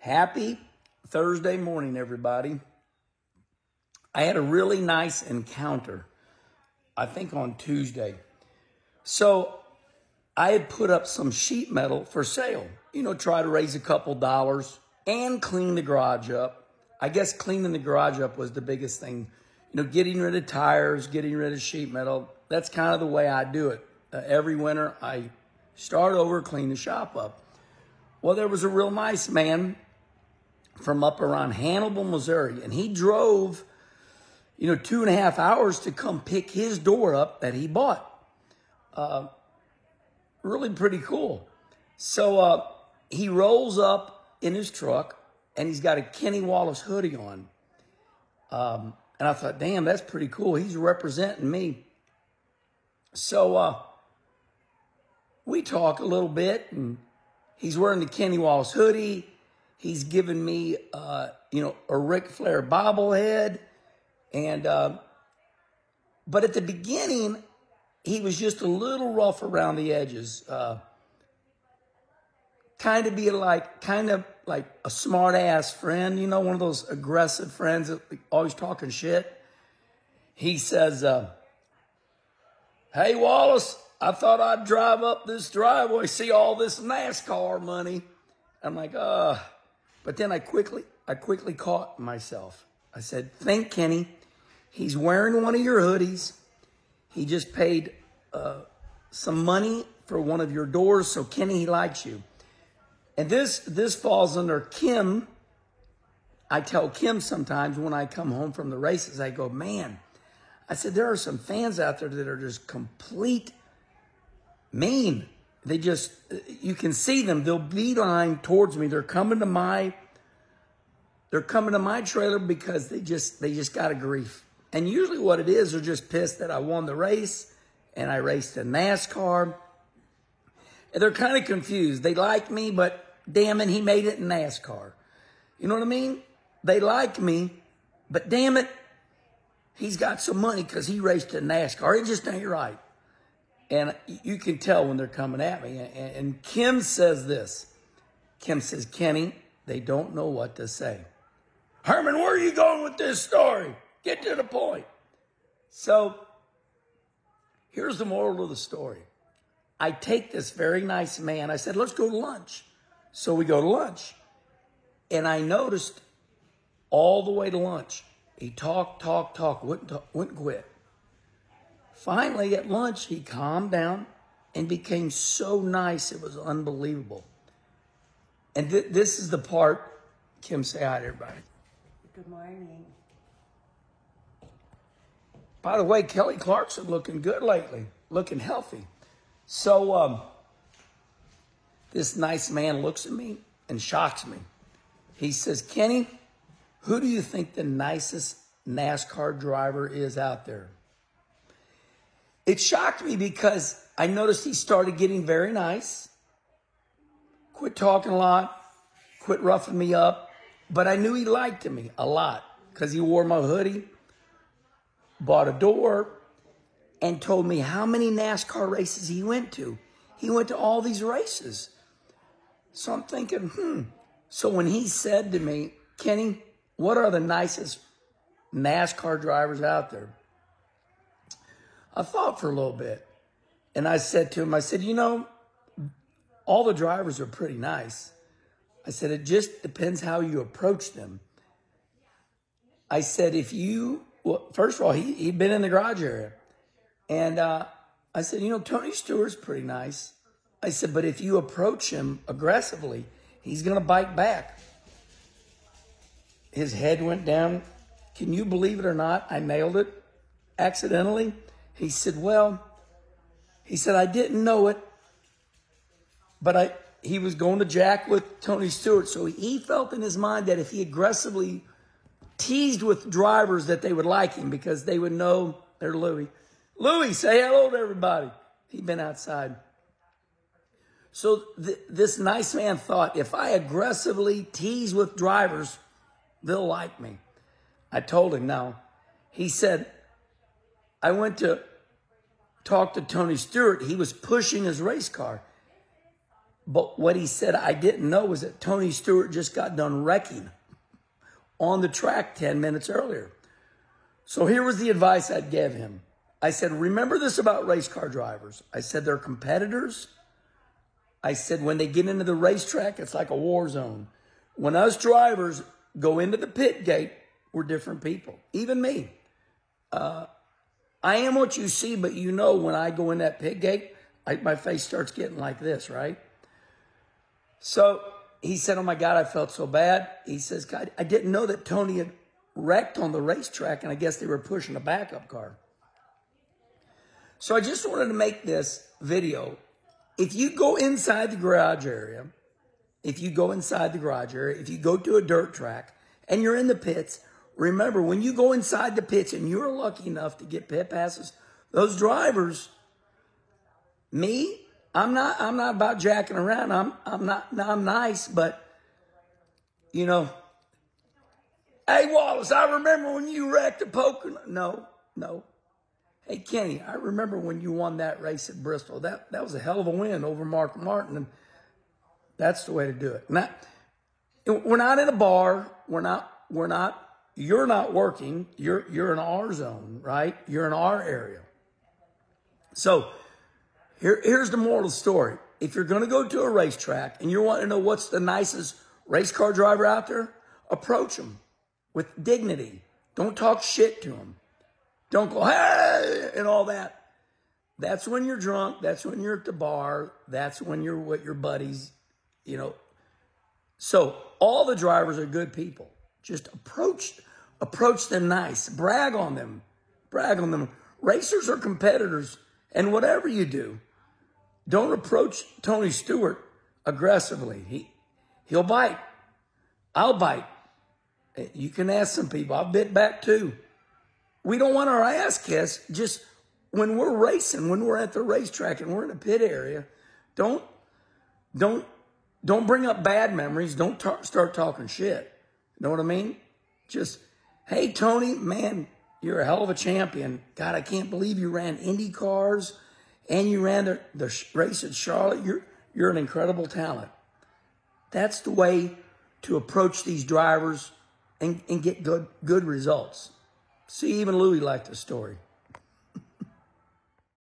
Happy Thursday morning, everybody. I had a really nice encounter, I think on Tuesday. So I had put up some sheet metal for sale, you know, try to raise a couple dollars and clean the garage up. I guess cleaning the garage up was the biggest thing, you know, getting rid of tires, getting rid of sheet metal. That's kind of the way I do it. Uh, every winter, I start over, clean the shop up. Well, there was a real nice man from up around Hannibal, Missouri, and he drove, you know, two and a half hours to come pick his door up that he bought. Uh, really pretty cool. So uh, he rolls up in his truck, and he's got a Kenny Wallace hoodie on. Um, and I thought, damn, that's pretty cool. He's representing me. So uh, we talk a little bit, and he's wearing the Kenny Wallace hoodie. He's given me, uh, you know, a Ric Flair bobblehead, and uh, but at the beginning, he was just a little rough around the edges. Uh, kind of be like, kind of like a smart ass friend, you know, one of those aggressive friends that always talking shit. He says, uh, "Hey Wallace, I thought I'd drive up this driveway, see all this NASCAR money." I'm like, uh, but then I quickly, I quickly caught myself. I said, "Think, Kenny, he's wearing one of your hoodies. He just paid uh, some money for one of your doors, so Kenny, he likes you." And this this falls under Kim. I tell Kim sometimes when I come home from the races, I go, man, I said, there are some fans out there that are just complete mean. They just, you can see them. They'll beeline towards me. They're coming to my, they're coming to my trailer because they just, they just got a grief. And usually what it is, they're just pissed that I won the race and I raced in NASCAR. And they're kind of confused. They like me, but damn it, he made it in NASCAR. You know what I mean? They like me, but damn it, he's got some money because he raced in NASCAR. It just ain't right. And you can tell when they're coming at me. And Kim says this Kim says, Kenny, they don't know what to say. Herman, where are you going with this story? Get to the point. So here's the moral of the story. I take this very nice man. I said, let's go to lunch. So we go to lunch. And I noticed all the way to lunch, he talked, talked, talked, wouldn't, talk, wouldn't quit. Finally, at lunch, he calmed down and became so nice, it was unbelievable. And th- this is the part, Kim, say hi to everybody. Good morning. By the way, Kelly Clarkson looking good lately, looking healthy. So, um, this nice man looks at me and shocks me. He says, Kenny, who do you think the nicest NASCAR driver is out there? It shocked me because I noticed he started getting very nice, quit talking a lot, quit roughing me up, but I knew he liked me a lot because he wore my hoodie, bought a door, and told me how many NASCAR races he went to. He went to all these races. So I'm thinking, hmm. So when he said to me, Kenny, what are the nicest NASCAR drivers out there? I thought for a little bit. And I said to him, I said, you know, all the drivers are pretty nice. I said, it just depends how you approach them. I said, if you, well, first of all, he, he'd been in the garage area. And uh, I said, you know, Tony Stewart's pretty nice. I said, but if you approach him aggressively, he's going to bite back. His head went down. Can you believe it or not? I nailed it accidentally. He said, well, he said, I didn't know it, but I, he was going to jack with Tony Stewart. So he felt in his mind that if he aggressively teased with drivers that they would like him because they would know they're Louie. Louie, say hello to everybody. He'd been outside. So th- this nice man thought if I aggressively tease with drivers, they'll like me. I told him no. He said, I went to talk to Tony Stewart. He was pushing his race car. But what he said I didn't know was that Tony Stewart just got done wrecking on the track 10 minutes earlier. So here was the advice I'd give him. I said, remember this about race car drivers. I said, they're competitors. I said, when they get into the racetrack, it's like a war zone. When us drivers go into the pit gate, we're different people. Even me. Uh, I am what you see, but you know when I go in that pit gate, I, my face starts getting like this, right? So he said, Oh my God, I felt so bad. He says, God, I didn't know that Tony had wrecked on the racetrack, and I guess they were pushing a backup car. So I just wanted to make this video. If you go inside the garage area, if you go inside the garage area, if you go to a dirt track and you're in the pits, remember when you go inside the pits and you're lucky enough to get pit passes, those drivers, me, I'm not I'm not about jacking around. I'm I'm not I'm nice, but you know, hey Wallace, I remember when you wrecked the poker. No, no. Hey Kenny, I remember when you won that race at Bristol. That that was a hell of a win over Mark Martin, and that's the way to do it. Now, we're not in a bar. We're not. We're not. You're not working. You're you're in our zone, right? You're in our area. So here, here's the moral story. If you're going to go to a racetrack and you want to know what's the nicest race car driver out there, approach them with dignity. Don't talk shit to them. Don't go, hey, and all that. That's when you're drunk. That's when you're at the bar. That's when you're with your buddies, you know. So all the drivers are good people. Just approach, approach them nice. Brag on them. Brag on them. Racers are competitors. And whatever you do, don't approach Tony Stewart aggressively. He, he'll bite. I'll bite. You can ask some people. I've bit back too. We don't want our ass kissed. Just when we're racing, when we're at the racetrack and we're in a pit area, don't, don't, don't bring up bad memories. Don't start talking shit. Know what I mean? Just, hey, Tony, man, you're a hell of a champion. God, I can't believe you ran Indy cars and you ran the, the race at Charlotte, you're, you're an incredible talent. That's the way to approach these drivers and, and get good, good results. See, even Louis liked the story.